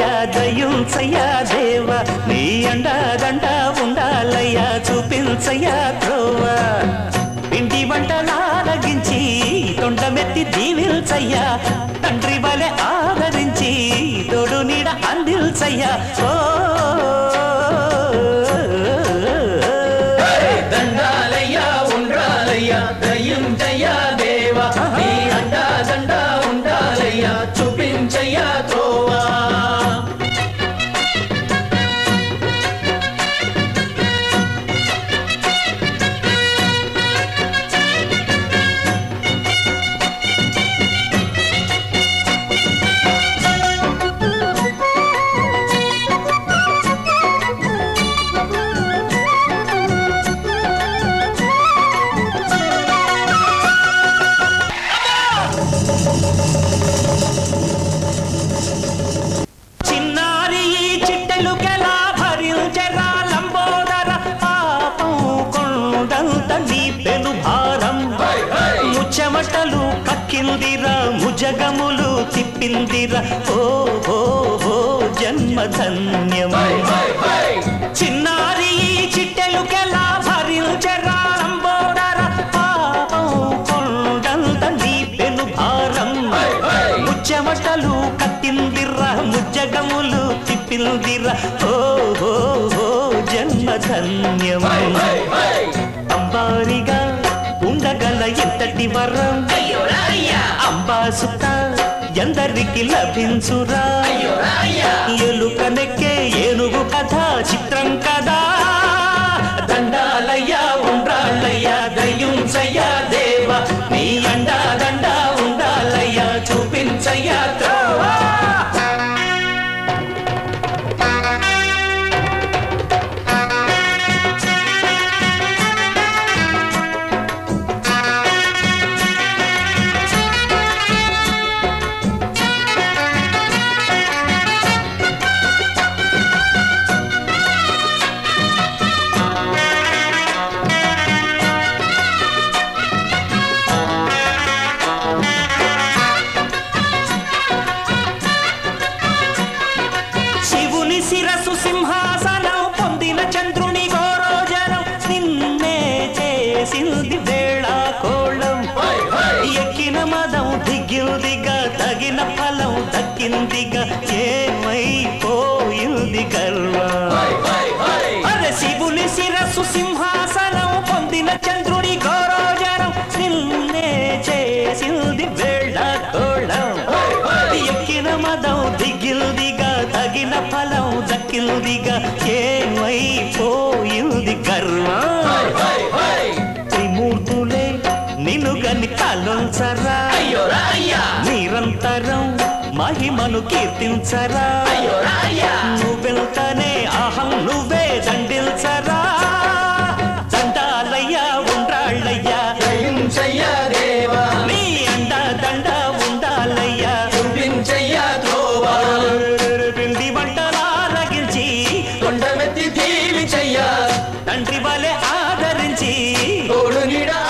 ఉండ్రాళ్ళయ్యా దయుంచయ్యా దేవ. నీ అండా ఉండాలయ్యా చూపించయ్యా త్రోవ. పిండి వంటలారగించి తొండమెత్తి దీవిల్చయ్యా తండ్రి వలె ఆదరించి తోడు నీడ అందిల్చయ్యా బట్టలు కక్కిందిరా ముజగములు తిప్పిందిరా. ఓ ఓ ఓ జన్మధన్యం చిన్నారి చిట్టెలు చిట్టెలుకెలా భరించరా లంబోదర? పాపం కొండంత నీ పెను భారం. ముచ్చమటలు కట్టిందిర్రా ముజ్జగములు తిప్పిందిర్రా ఓ ఓ ఓ జన్మధన్యం అంబారిగా ఎంతటి వరం. అంబాసుత ఎందరికి లభించురా. ఎలుక నెక్కే చేసింది వేళ కోళం. ఎక్కిన మదం దిగిందిగా తగిన ఫలం దక్కిందిగా ఏమైపోయింది గర్వం అరే శివుని శిరస్సు సింహాసనం పొందిన చంద్రుడి గౌరవజనం నిన్నే చేసింది వేళ కోళం. ఎక్కిన మదం దిగిల్దిగా తగిన ఫలం దక్కిల్దిగా ఏమైపోయింది గర్వం నిన్ను కీర్తించరా నువ్వెళ్తానే అహం నువ్వే దండిల్చరా? దండాలయ్యా ఉండాళ్ళయ్యా నీ అండ దండ ఉండాలయ్యా. పిండి వంటలా రగించి తండ్రి వలె ఆదరించి తోడు నిడా